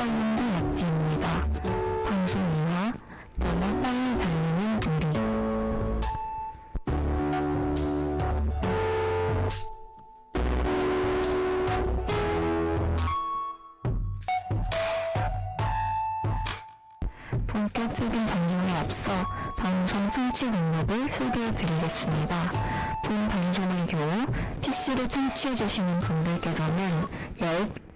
라디오 사운드 야티입니다. 방송 이화 너무 빨리 달리는 우리 본격적인 방송에 앞서 방송 청취 방법을 소개해 드리겠습니다. 본 방송의 경우 PC로 청취해 주시는 분들께서는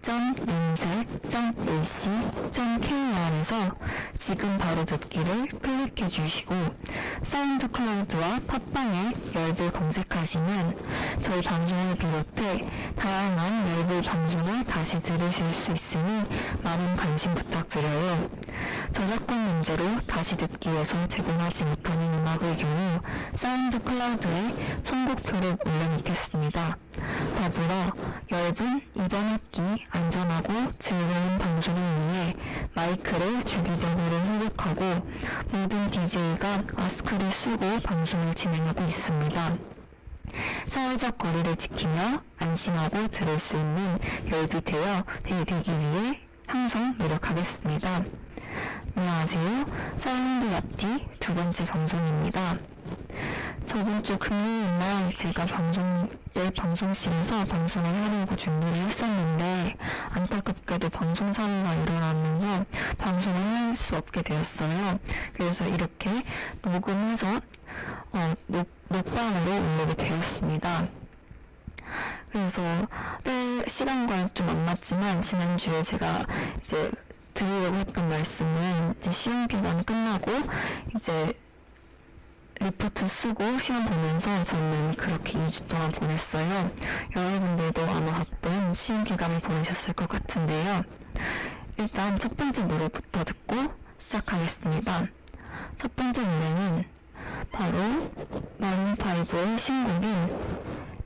열.윤색.ac.kr에서 지금 바로 듣기를 클릭해 주시고 사운드 클라우드와 팟빵에 열을 검색하시면 저희 방송을 비롯해 다양한 열불 방송을 다시 들으실 수 있으니 많은 관심 부탁드려요. 저작권 문제로 다시 듣기에서 제공하지 못하는 음악의 경우 사운드 클라우드에 선곡표를 올려놓겠습니다. 더불어 열분 이번 학기 안전하고 즐거운 방송을 위해 마이크를 주기적으로 회복하고 모든 DJ가 마스크를 쓰고 방송을 진행하고 있습니다. 사회적 거리를 지키며 안심하고 들을 수 있는 열비 되어 되기 위해 항상 노력하겠습니다. 안녕하세요. 사운드 랍디 두 번째 방송입니다. 저번 주 금요일 날 제가 방송, 열 방송실에서 방송을 하려고 준비를 했었는데 안타깝게도 방송 사고가 일어나면서 방송을 할 수 없게 되었어요. 그래서 이렇게 녹음해서 어, 녹, 녹방으로 올리게 되었습니다. 그래서 때 시간과 좀안 맞지만 지난주에 제가 이제 드리려고 했던 말씀은 이제 시험 기간 끝나고 이제 리포트 쓰고 시험 보면서 저는 그렇게 2주 동안 보냈어요. 여러분들도 아마 바쁜 시험 기간을 보내셨을 것 같은데요. 일단 첫 번째 노래부터 듣고 시작하겠습니다. 첫 번째 노래는 바로 마룬파이브의 신곡인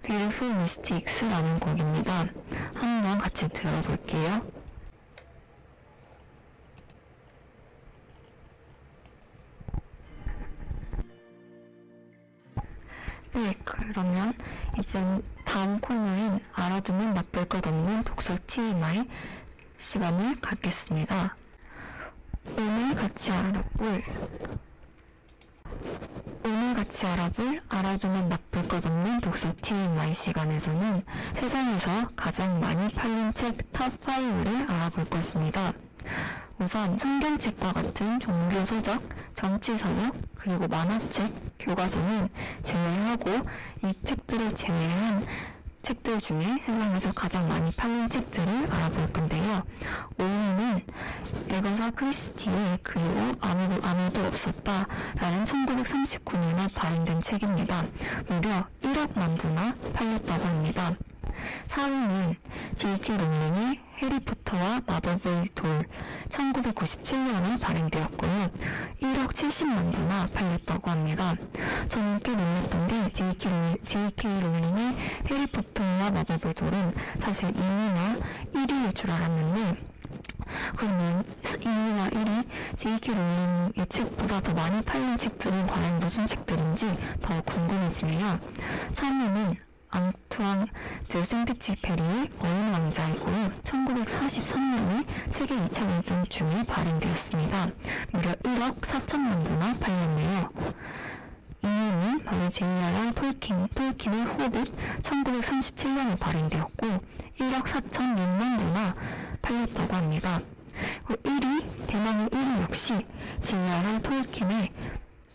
Beautiful Mistakes라는 곡입니다. 한번 같이 들어볼게요. 네, 그러면 이제 다음 코너인 알아두면 나쁠 것 없는 독서 TMI 시간을 갖겠습니다. 오늘 같이 알아볼 오늘 같이 알아볼 알아두면 나쁠 것 없는 독서 TMI 시간에서는 세상에서 가장 많이 팔린 책 탑5를 알아볼 것입니다. 우선 성경책과 같은 종교서적, 정치서적, 그리고 만화책, 교과서는 제외하고 이 책들을 제외한 책들 중에 세상에서 가장 많이 팔린 책들을 알아볼 건데요. 5위는 에거사 크리스티의 그리고 아무도 아무도 없었다 라는 1939년에 발행된 책입니다. 무려 1억만 부나 팔렸다고 합니다. 4위는 J.K. 롤링의 해리포터와 마법의 돌 1997년에 발행되었고요. 1억 70만 부나 팔렸다고 합니다. 저는 꽤 놀랐던 게 J.K. 롤, J.K. 롤링의 해리포터와 마법의 돌은 사실 2위나 1위일 줄 알았는데 그러면 2위와 1위 J.K. 롤링의 책보다 더 많이 팔린 책들은 과연 무슨 책들인지 더 궁금해지네요. 3위는 앙투앙 드 생트지페리의 어린 왕자이고요. 1943년에 세계 2차 대전 중에 발행되었습니다. 무려 1억 4천만 부나 팔렸네요. 2위는 바로 제이아랑 톨킨, 톨킨의 호빗 1937년에 발행되었고 1억 4천6만 부나 팔렸다고 합니다. 그리고 1위, 대망의 1위 역시 제이아랑 톨킨의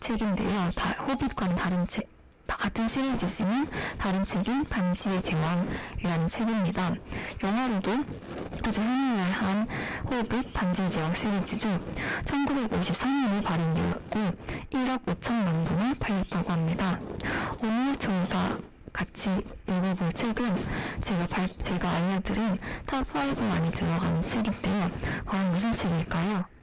책인데요. 다, 호빗과는 다른 책, 다 같은 시리즈지만 다른 책인 반지의 제왕이라는 책입니다. 영화로도 아주 흥행을 한 호빗 반지의 제왕 시리즈죠. 1954년에 발행되었고 1억 5천만 부나 팔렸다고 합니다. 오늘 저희가 같이 읽어볼 책은 제가 발, 제가 알려드린 top 5 안에 들어가는 책인데요. 과연 무슨 책일까요?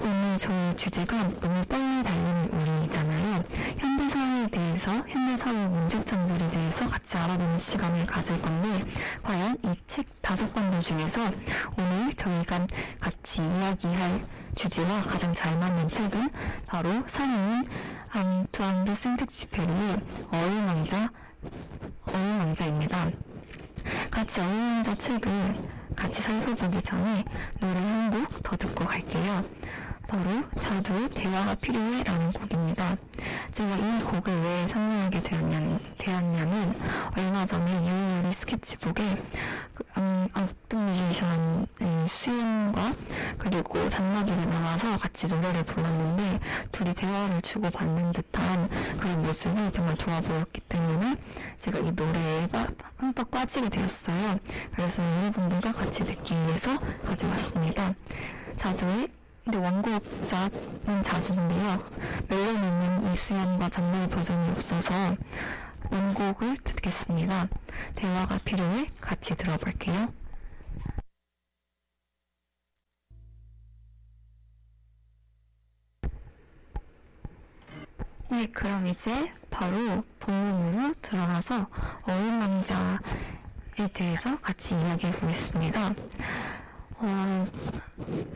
오늘 저희 주제가 너무 빨리 달리는 우리잖아요. 현대사회에 대해서, 현대사회 문제점들에 대해서 같이 알아보는 시간을 가질 건데, 과연 이 책 다섯 권들 중에서 오늘 저희가 같이 이야기할 주제와 가장 잘 맞는 책은 바로 3위인 앙투앙 드 생텍쥐페리의 어린 왕자, 어린 왕자입니다. 같이 어울린자 책을 같이 살펴보기 전에 노래 한 곡 더 듣고 갈게요. 바로 자두 대화가 필요해 라는 곡입니다. 제가 이 곡을 왜 선물하게 되었냐면, 되었냐면 얼마 전에 유유리 스케치북에 그, 음, 뮤지션의 수연과 그리고 잔나비가 나와서 같이 노래를 불렀는데 둘이 대화를 주고받는 듯한 그런 모습이 정말 좋아 보였기 때문에 제가 이 노래에 흠뻑 빠지게 되었어요. 그래서 여러분들과 같이 듣기 위해서 가져왔습니다. 자두의 근데 원곡자는 자두인데요. 멜로디는 이수연과 장르 버전이 없어서 원곡을 듣겠습니다. 대화가 필요해 같이 들어볼게요. 네, 그럼 이제 바로 본문으로 들어가서 어린왕자에 대해서 같이 이야기해 보겠습니다. 어,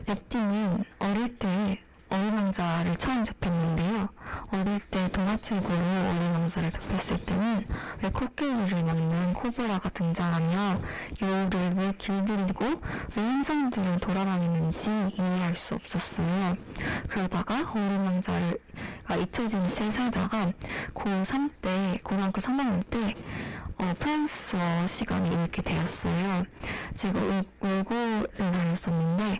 엽디는 어릴 때 어린왕자를 처음 접했는데요. 어릴 때 동화책으로 어린왕자를 접했을 때는 왜 코끼리를 먹는 코브라가 등장하며 여우를 왜 길들이고 왜 행성들을 돌아다니는지 이해할 수 없었어요. 그러다가 어린왕자를 잊혀진 채 살다가 고3 때, 고등학교 3학년 때 어, 프랑스어 시간이 이렇게 되었어요. 제가 외고를 다녔었는데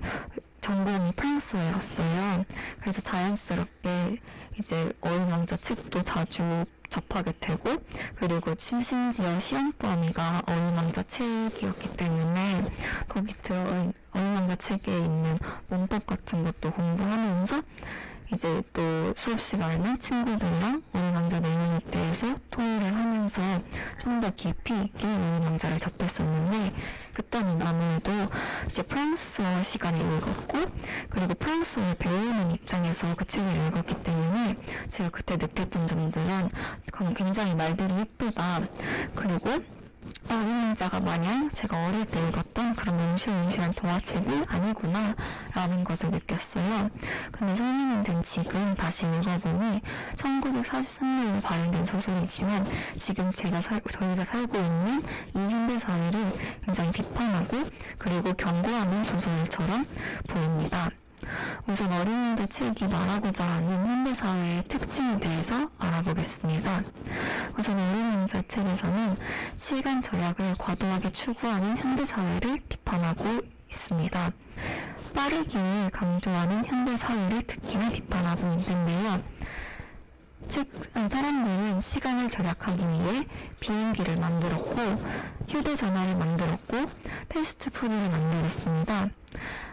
전공이 프랑스어였어요. 그래서 자연스럽게 이제 어린 왕자 책도 자주 접하게 되고 그리고 심지어 시험 범위가 어린 왕자 책이었기 때문에 거기 들어있는 어린 왕자 책에 있는 문법 같은 것도 공부하면서 이제 또 수업 시간에는 친구들이랑 왕자 내용에 대해서 토의를 하면서 좀 더 깊이 있게 왕자를 접했었는데 그때는 아무래도 이제 프랑스어 시간에 읽었고 그리고 프랑스어를 배우는 입장에서 그 책을 읽었기 때문에 제가 그때 느꼈던 점들은 굉장히 말들이 예쁘다. 그리고 어린자가 마냥 제가 어릴 때 읽었던 그런 뭉실뭉실한 동화책이 아니구나 라는 것을 느꼈어요. 근데 성인이 된 지금 다시 읽어보니 1943년에 발행된 소설이지만 지금 제가 살, 저희가 살고 있는 이 현대사회를 굉장히 비판하고 그리고 경고하는 소설처럼 보입니다. 우선 어린이들 책이 말하고자 하는 현대사회의 특징에 대해서 알아보겠습니다. 우선 어린이자 책에서는 시간 절약을 과도하게 추구하는 현대사회를 비판하고 있습니다. 빠르기를 강조하는 현대사회를 특히나 비판하고 있는데요. 즉, 사람들은 시간을 절약하기 위해 비행기를 만들었고, 휴대전화를 만들었고, 패스트푸드를 만들었습니다.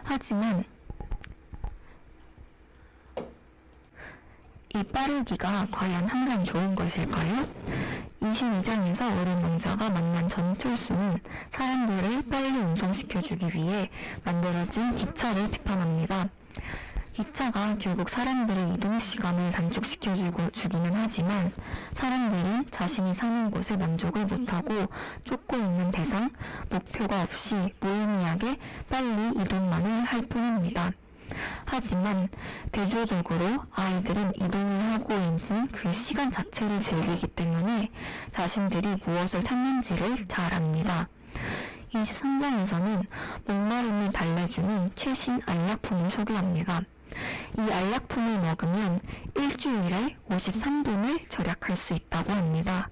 하지만 이 빠르기가 과연 항상 좋은 것일까요? 22장에서 어린 왕자가 만난 전철수는 사람들을 빨리 운송시켜주기 위해 만들어진 기차를 비판합니다. 기차가 결국 사람들의 이동 시간을 단축시켜주고 주기는 하지만 사람들은 자신이 사는 곳에 만족을 못하고 쫓고 있는 대상, 목표가 없이 무의미하게 빨리 이동만을 할 뿐입니다. 하지만 대조적으로 아이들은 이동을 하고 있는 그 시간 자체를 즐기기 때문에 자신들이 무엇을 찾는지를 잘 압니다. 23장에서는 목마름을 달래주는 최신 알약품을 소개합니다. 이 알약품을 먹으면 일주일에 53분을 절약할 수 있다고 합니다.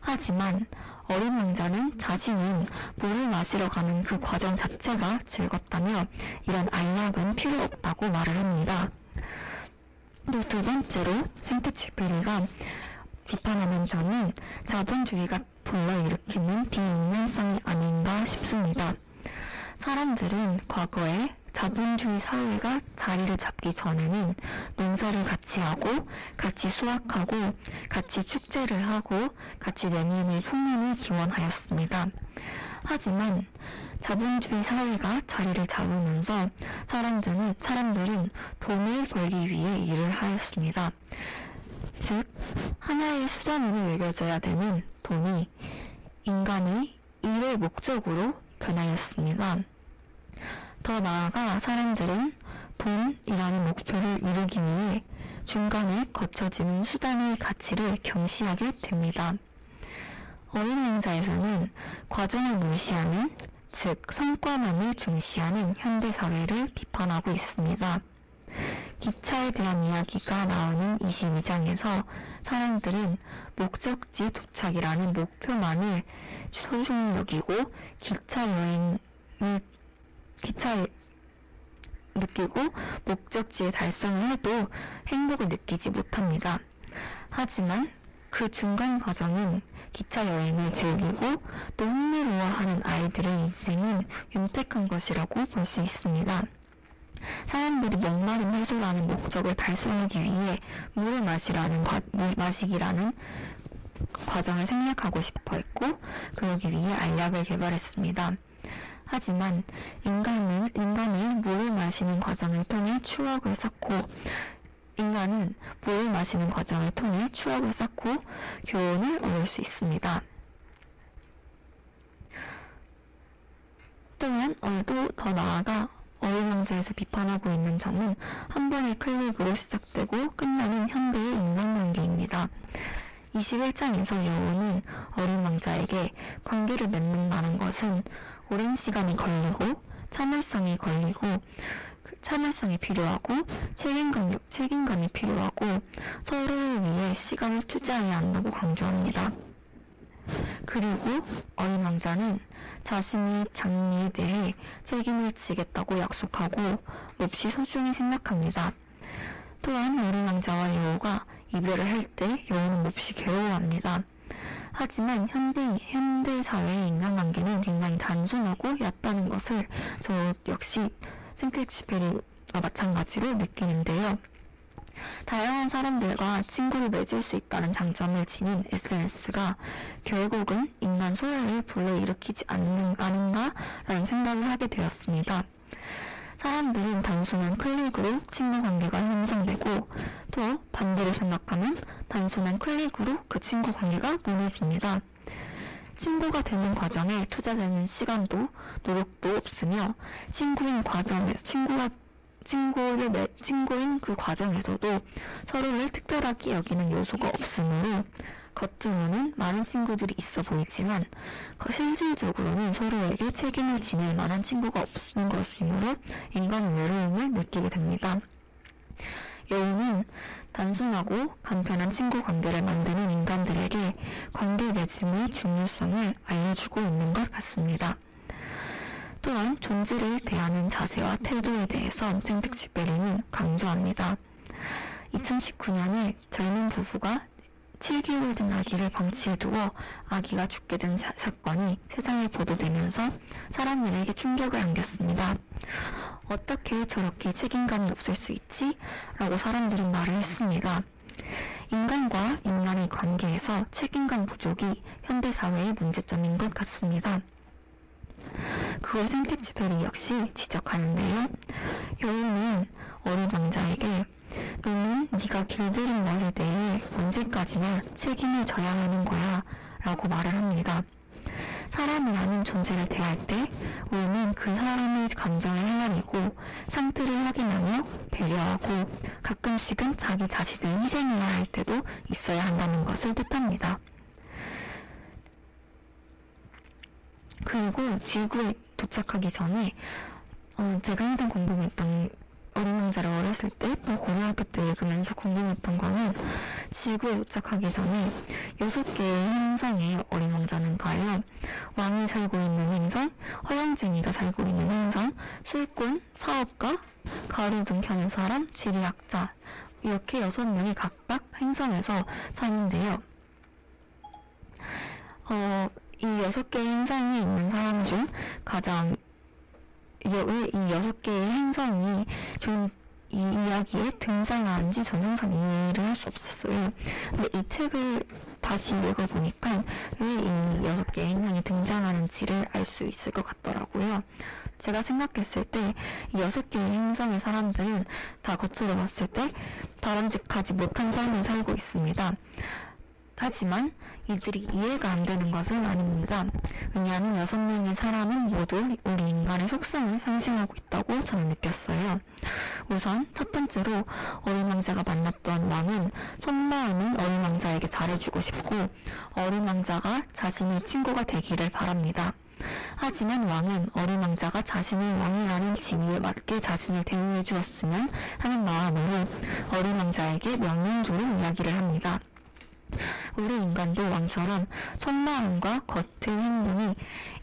하지만 어린 왕자는 자신은 물을 마시러 가는 그 과정 자체가 즐겁다며 이런 알약은 필요 없다고 말을 합니다. 또 두 번째로 생태치페리가 비판하는 점은 자본주의가 불러일으키는 비인간성이 아닌가 싶습니다. 사람들은 과거에 자본주의 사회가 자리를 잡기 전에는 농사를 같이 하고 같이 수확하고 같이 축제를 하고 같이 내년의 풍년을 기원하였습니다. 하지만 자본주의 사회가 자리를 잡으면서 사람들은 사람들은 돈을 벌기 위해 일을 하였습니다. 즉 하나의 수단으로 여겨져야 되는 돈이 인간의 일의 목적으로 변하였습니다. 더 나아가 사람들은 돈이라는 목표를 이루기 위해 중간에 거쳐지는 수단의 가치를 경시하게 됩니다. 어린왕자에서는 과정을 무시하는, 즉 성과만을 중시하는 현대사회를 비판하고 있습니다. 기차에 대한 이야기가 나오는 22장에서 사람들은 목적지 도착이라는 목표만을 소중히 여기고 기차 여행을 기차에 느끼고 목적지에 달성을 해도 행복을 느끼지 못합니다. 하지만 그 중간 과정은 기차 여행을 즐기고 또 흥미로워하는 아이들의 인생은 윤택한 것이라고 볼 수 있습니다. 사람들이 목마름 해소라는 목적을 달성하기 위해 물을 마시라는 과, 마시기라는 과정을 생략하고 싶어 했고 그러기 위해 알약을 개발했습니다. 하지만 인간은 인간을 물을 마시는 과정을 통해 추억을 쌓고 인간은 물을 마시는 과정을 통해 추억을 쌓고 교훈을 얻을 수 있습니다. 또한 얼도 더 나아가 어휘명자에서 비판하고 있는 점은 한 번의 클릭으로 시작되고 끝나는 현대의 인간관계입니다. 21장에서 여우는 어린 왕자에게 관계를 맺는다는 것은 오랜 시간이 걸리고 참을성이 걸리고 그 참을성이 필요하고 책임감, 책임감이 필요하고 서로를 위해 시간을 투자해야 한다고 강조합니다. 그리고 어린 왕자는 자신이 장미에 대해 책임을 지겠다고 약속하고 몹시 소중히 생각합니다. 또한 어린 왕자와 여우가 이별을 할 때 여우는 몹시 괴로워합니다. 하지만 현대, 현대 사회의 인간관계는 굉장히 단순하고 얕다는 것을 저 역시 생텍쥐페리와 마찬가지로 느끼는데요. 다양한 사람들과 친구를 맺을 수 있다는 장점을 지닌 SNS가 결국은 인간 소외를 불러일으키지 않는, 않은가라는 생각을 하게 되었습니다. 사람들은 단순한 클릭으로 친구 관계가 형성되고 또 반대로 생각하면 단순한 클릭으로 그 친구 관계가 무너집니다. 친구가 되는 과정에 투자되는 시간도 노력도 없으며 친구인 과정에 친구가 친구를 맺, 친구인 그 과정에서도 서로를 특별하게 여기는 요소가 없으므로 겉으로는 많은 친구들이 있어 보이지만 실질적으로는 서로에게 책임을 지낼 만한 친구가 없는 것이므로 인간은 외로움을 느끼게 됩니다. 여우는 단순하고 간편한 친구 관계를 만드는 인간들에게 관계 맺음의 중요성을 알려주고 있는 것 같습니다. 또한 존재를 대하는 자세와 태도에 대해서 쟁득지베리는 강조합니다. 2019년에 젊은 부부가 7개월 된 아기를 방치해 두어 아기가 죽게 된 사, 건이 세상에 보도되면서 사람들에게 충격을 안겼습니다. 어떻게 저렇게 책임감이 없을 수 있지? 라고 사람들은 말을 했습니다. 인간과 인간의 관계에서 책임감 부족이 현대사회의 문제점인 것 같습니다. 그걸 생텍쥐페리 역시 지적하는데요. 여우는 어린 왕자에게 너는 네가 길들인 것에 대해 언제까지나 책임을 져야 하는 거야 라고 말을 합니다. 사람이라는 존재를 대할 때 우리는 그 사람의 감정을 헤아리고 상태를 확인하며 배려하고 가끔씩은 자기 자신을 희생해야 할 때도 있어야 한다는 것을 뜻합니다. 그리고 지구에 도착하기 전에 어, 제가 항상 궁금했던 어린 왕자를 어렸을 때또 고등학교 때 읽으면서 궁금했던 거는 지구에 도착하기 전에 여섯 개의 행성의 어린 왕자는 가요? 왕이 살고 있는 행성, 허영쟁이가 살고 있는 행성, 술꾼, 사업가, 가로등 켜는 사람, 지리학자 이렇게 여섯 명이 각각 행성에서 사는데요. 어, 이 여섯 개의 행성이 있는 사람 중 가장 이 여섯 개의 행성이 좀 이 이야기에 등장하는지 저는 항상 이해를 할 수 없었어요. 근데 이 책을 다시 읽어보니까 왜 이 여섯 개의 행성이 등장하는지를 알 수 있을 것 같더라고요. 제가 생각했을 때 이 여섯 개의 행성의 사람들은 다 겉으로 봤을 때 바람직하지 못한 삶을 살고 있습니다. 하지만 이들이 이해가 안 되는 것은 아닙니다. 왜냐하면 여섯 명의 사람은 모두 우리 인간의 속성을 상징하고 있다고 저는 느꼈어요. 우선 첫 번째로 어린 왕자가 만났던 왕은 속마음은 어린 왕자에게 잘해주고 싶고 어린 왕자가 자신의 친구가 되기를 바랍니다. 하지만 왕은 어린 왕자가 자신의 왕이라는 지위에 맞게 자신을 대우해 주었으면 하는 마음으로 어린 왕자에게 명령조로 이야기를 합니다. 우리 인간도 왕처럼 속마음과 겉의 행동이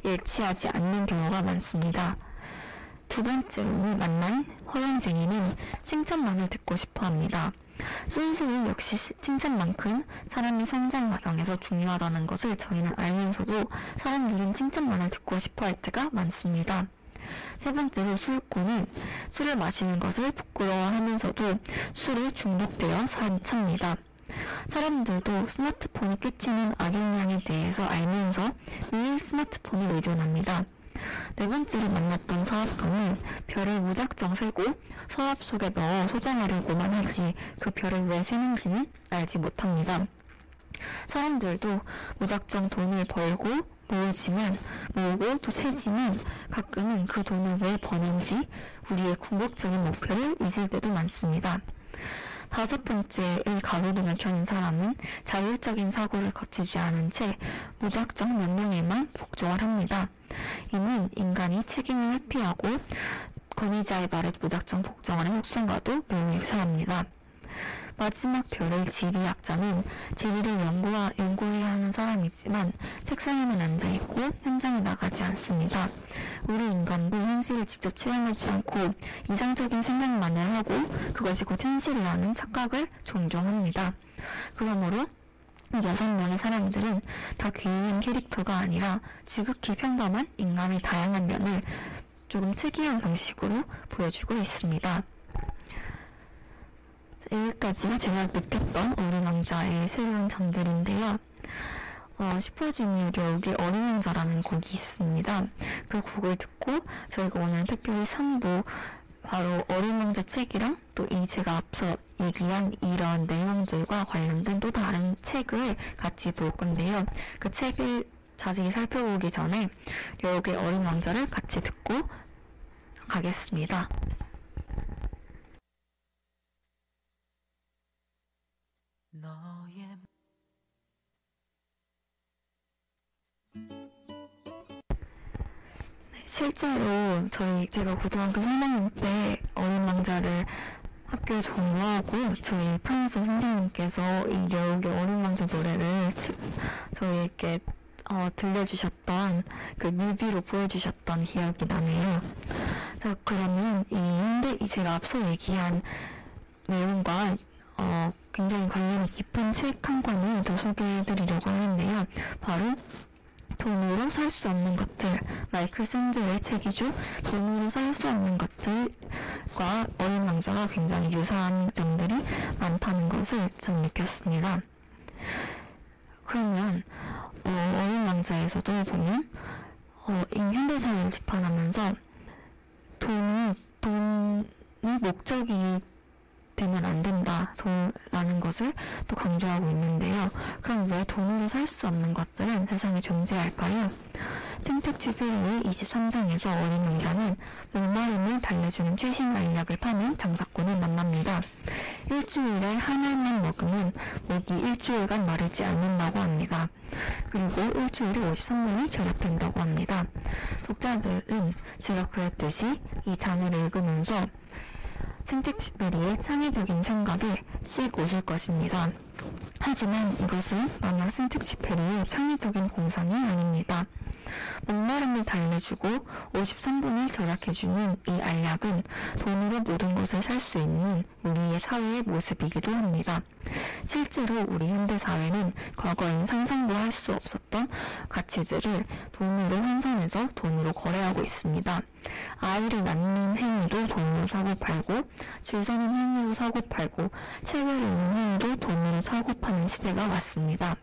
일치하지 않는 경우가 많습니다. 두 번째로는 만난 허영쟁이는 칭찬만을 듣고 싶어 합니다. 순수는 역시 칭찬만큼 사람의 성장 과정에서 중요하다는 것을 저희는 알면서도 사람들은 칭찬만을 듣고 싶어 할 때가 많습니다. 세 번째로 술꾼은 술을 마시는 것을 부끄러워하면서도 술에 중독되어 삽니다. 사람들도 스마트폰이 끼치는 악영향에 대해서 알면서 매일 스마트폰에 의존합니다. 네 번째로 만났던 사업가는 별을 무작정 세고 서랍 속에 넣어 소장하려고만 하지 그 별을 왜 세는지는 알지 못합니다. 사람들도 무작정 돈을 벌고 모으지만 모으고 또 세지만 가끔은 그 돈을 왜 버는지 우리의 궁극적인 목표를 잊을 때도 많습니다. 다섯 번째 의 가로등을 켜는 사람은 자율적인 사고를 거치지 않은 채 무작정 명령에만 복종을 합니다. 이는 인간이 책임을 회피하고 권위자의 말에 무작정 복종하는 속성과도 매우 유사합니다. 마지막 별의 지리학자는 지리를 연구하, 연구해야 하는 사람이지만 책상에만 앉아있고 현장에 나가지 않습니다. 우리 인간도 현실을 직접 체험하지 않고 이상적인 생각만을 하고 그것이 곧 현실이라는 착각을 종종 합니다. 그러므로 여섯 명의 사람들은 다 귀한 캐릭터가 아니라 지극히 평범한 인간의 다양한 면을 조금 특이한 방식으로 보여주고 있습니다. 여기까지가 제가 느꼈던 어린 왕자의 새로운 점들인데요. 어, 슈퍼주니어 력의 어린 왕자라는 곡이 있습니다. 그 곡을 듣고 저희가 오늘 특별히 3부 바로 어린 왕자 책이랑 또 이 제가 앞서 얘기한 이런 내용들과 관련된 또 다른 책을 같이 볼 건데요. 그 책을 자세히 살펴보기 전에 력의 어린 왕자를 같이 듣고 가겠습니다. 너의 실제로 저희 제가 고등학교 3학년 때 어린 왕자를 학교에서 공부하고 저희 프랑스 선생님께서 이 여우의 어린 왕자 노래를 저희에게 어, 들려주셨던 그 뮤비로 보여주셨던 기억이 나네요. 자 그러면 이 현대 제가 앞서 얘기한 내용과 어, 굉장히 관련이 깊은 책 한 권을 더 소개해드리려고 하는데요. 바로 돈으로 살 수 없는 것들 마이클 샌드의 책이죠. 돈으로 살 수 없는 것들과 어린 왕자가 굉장히 유사한 점들이 많다는 것을 전 느꼈습니다. 그러면 어, 어린 왕자에서도 보면 어, 현대사를 비판하면서 돈이 돈이 목적이 되면 안 된다. 라는 것을 또 강조하고 있는데요. 그럼 왜 돈으로 살 수 없는 것들은 세상에 존재할까요? 생택지 페리의 23장에서 어린 왕자는 목마름을 달래주는 최신 알약을 파는 장사꾼을 만납니다. 일주일에 한 알만 먹으면 목이 일주일간 마르지 않는다고 합니다. 그리고 일주일에 53년이 절약된다고 합니다. 독자들은 제가 그랬듯이 이 장을 읽으면서 생택지베리의 창의적인 생각에 씩 웃을 것입니다. 하지만 이것은 마냥 생택지페리의 창의적인 공상이 아닙니다. 목마름을 달래주고 53분을 절약해주는 이 알약은 돈으로 모든 것을 살 수 있는 우리의 사회의 모습이기도 합니다. 실제로 우리 현대 사회는 과거엔 상상도 할 수 없었던 가치들을 돈으로 환산해서 돈으로 거래하고 있습니다. 아이를 낳는 행위도 돈으로 사고 팔고, 줄 서는 행위로 사고 팔고, 책을 읽는 행위도 돈으로 사고 파는 시대가 왔습니다.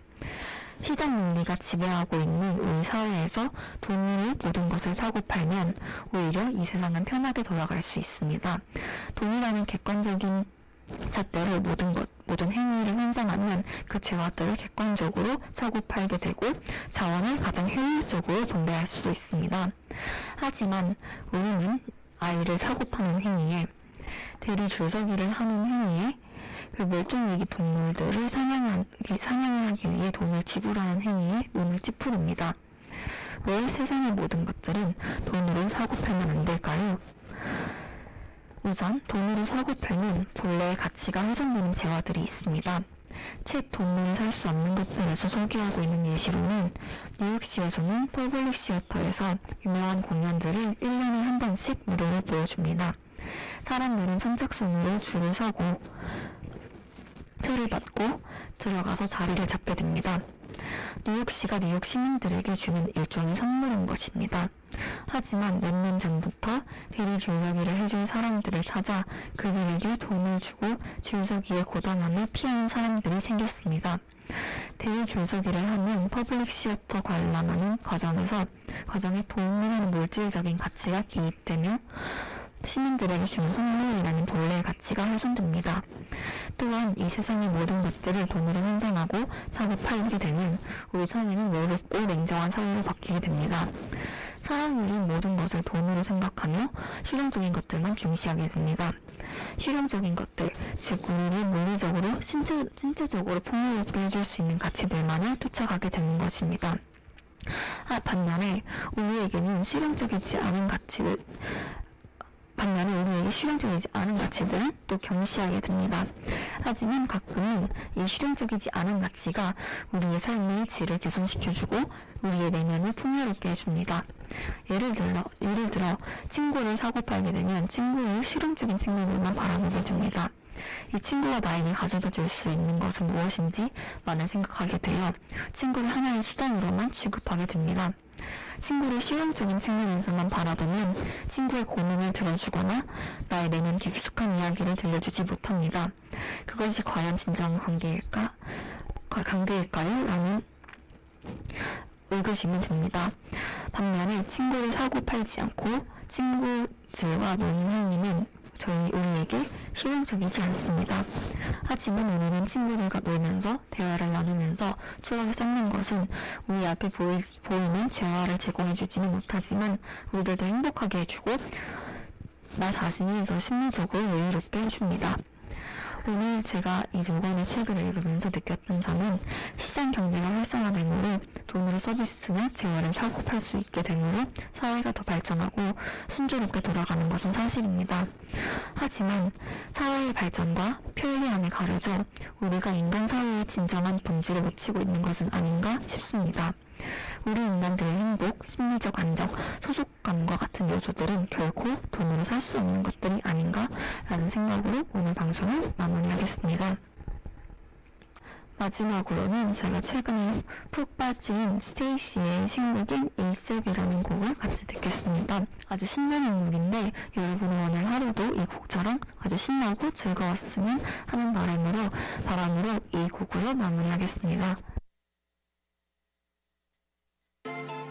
시장 논리가 지배하고 있는 우리 사회에서 돈으로 모든 것을 사고 팔면 오히려 이 세상은 편하게 돌아갈 수 있습니다. 돈이라는 객관적인 잣대를 모든 것, 모든 행위를 환상하면 그 재화들을 객관적으로 사고 팔게 되고 자원을 가장 효율적으로 분배할 수도 있습니다. 하지만 우리는 아이를 사고 파는 행위에 대리 줄서기를 하는 행위에 그 멸종위기 동물들을 사냥하기, 사냥하기 위해 돈을 지불하는 행위에 눈을 찌푸립니다. 왜 세상의 모든 것들은 돈으로 사고 팔면 안 될까요? 우선 돈으로 사고 팔면 본래의 가치가 훼손되는 재화들이 있습니다. 책 돈으로 살수 없는 것들에서 소개하고 있는 예시로는 뉴욕시에서는 Public Theater에서 유명한 공연들을 1년에 한 번씩 무료로 보여줍니다. 사람들은 선착순으로 줄을 서고 표를 받고 들어가서 자리를 잡게 됩니다. 뉴욕시가 뉴욕 시민들에게 주는 일종의 선물인 것입니다. 하지만 몇 년 전부터 대리 줄서기를 해줄 사람들을 찾아 그들에게 돈을 주고 줄서기의 고단함을 피하는 사람들이 생겼습니다. 대리 줄서기를 하면 Public Theater 관람하는 과정에서 과정에 도움을 하는 물질적인 가치가 개입되며 시민들에게 주는 선물이라는 본래의 가치가 훼손됩니다. 또한 이 세상의 모든 것들을 돈으로 환산하고 사고 팔게 되면 우리 사회는 외롭고 냉정한 사회로 바뀌게 됩니다. 사람들이 모든 것을 돈으로 생각하며 실용적인 것들만 중시하게 됩니다. 실용적인 것들, 즉 우리를 물리적으로 신체, 신체적으로 풍요롭게 해줄 수 있는 가치들만을 쫓아가게 되는 것입니다. 아, 반면에 우리에게는 실용적이지 않은 가치들, 반면에 우리에게 실용적이지 않은 가치들은 또 경시하게 됩니다. 하지만 가끔은 이 실용적이지 않은 가치가 우리의 삶의 질을 개선시켜주고 우리의 내면을 풍요롭게 해줍니다. 예를 들어, 예를 들어 친구를 사고 팔게 되면 친구의 실용적인 측면을만 바라보게 됩니다. 이 친구가 나에게 가져다 줄 수 있는 것은 무엇인지 많은 생각하게 되어 친구를 하나의 수단으로만 취급하게 됩니다. 친구를 실용적인 측면에서만 바라보면 친구의 고민을 들어주거나 나의 내면 깊숙한 이야기를 들려주지 못합니다. 그것이 과연 진정 관계일까? 관계일까요? 라는 의구심이 듭니다. 반면에 친구를 사고 팔지 않고 친구들과 노는 행위는 저희 우리에게 실용적이지 않습니다. 하지만 우리는 친구들과 놀면서 대화를 나누면서 추억을 쌓는 것은 우리 앞에 보이, 보이는 재화를 제공해주지는 못하지만 우리를 더 행복하게 해주고 나 자신이 더 심리적으로 여유롭게 해줍니다. 오늘 제가 이 두 권의 책을 읽으면서 느꼈던 점은 시장 경제가 활성화되므로 돈으로 서비스나 재화를 사고 팔 수 있게 되므로 사회가 더 발전하고 순조롭게 돌아가는 것은 사실입니다. 하지만 사회의 발전과 편리함에 가려져 우리가 인간 사회의 진정한 본질을 놓치고 있는 것은 아닌가 싶습니다. 우리 인간들의 행복, 심리적 안정, 소속감과 같은 요소들은 결코 돈으로 살 수 없는 것들이 아닌가라는 생각으로 오늘 방송을 마무리하겠습니다. 마지막으로는 제가 최근에 푹 빠진 스테이시의 신곡인 에이셉이라는 곡을 같이 듣겠습니다. 아주 신나는 곡인데 여러분의 오늘 하루도 이 곡처럼 아주 신나고 즐거웠으면 하는 바람으로 바람으로 이 곡으로 마무리하겠습니다. Thank you.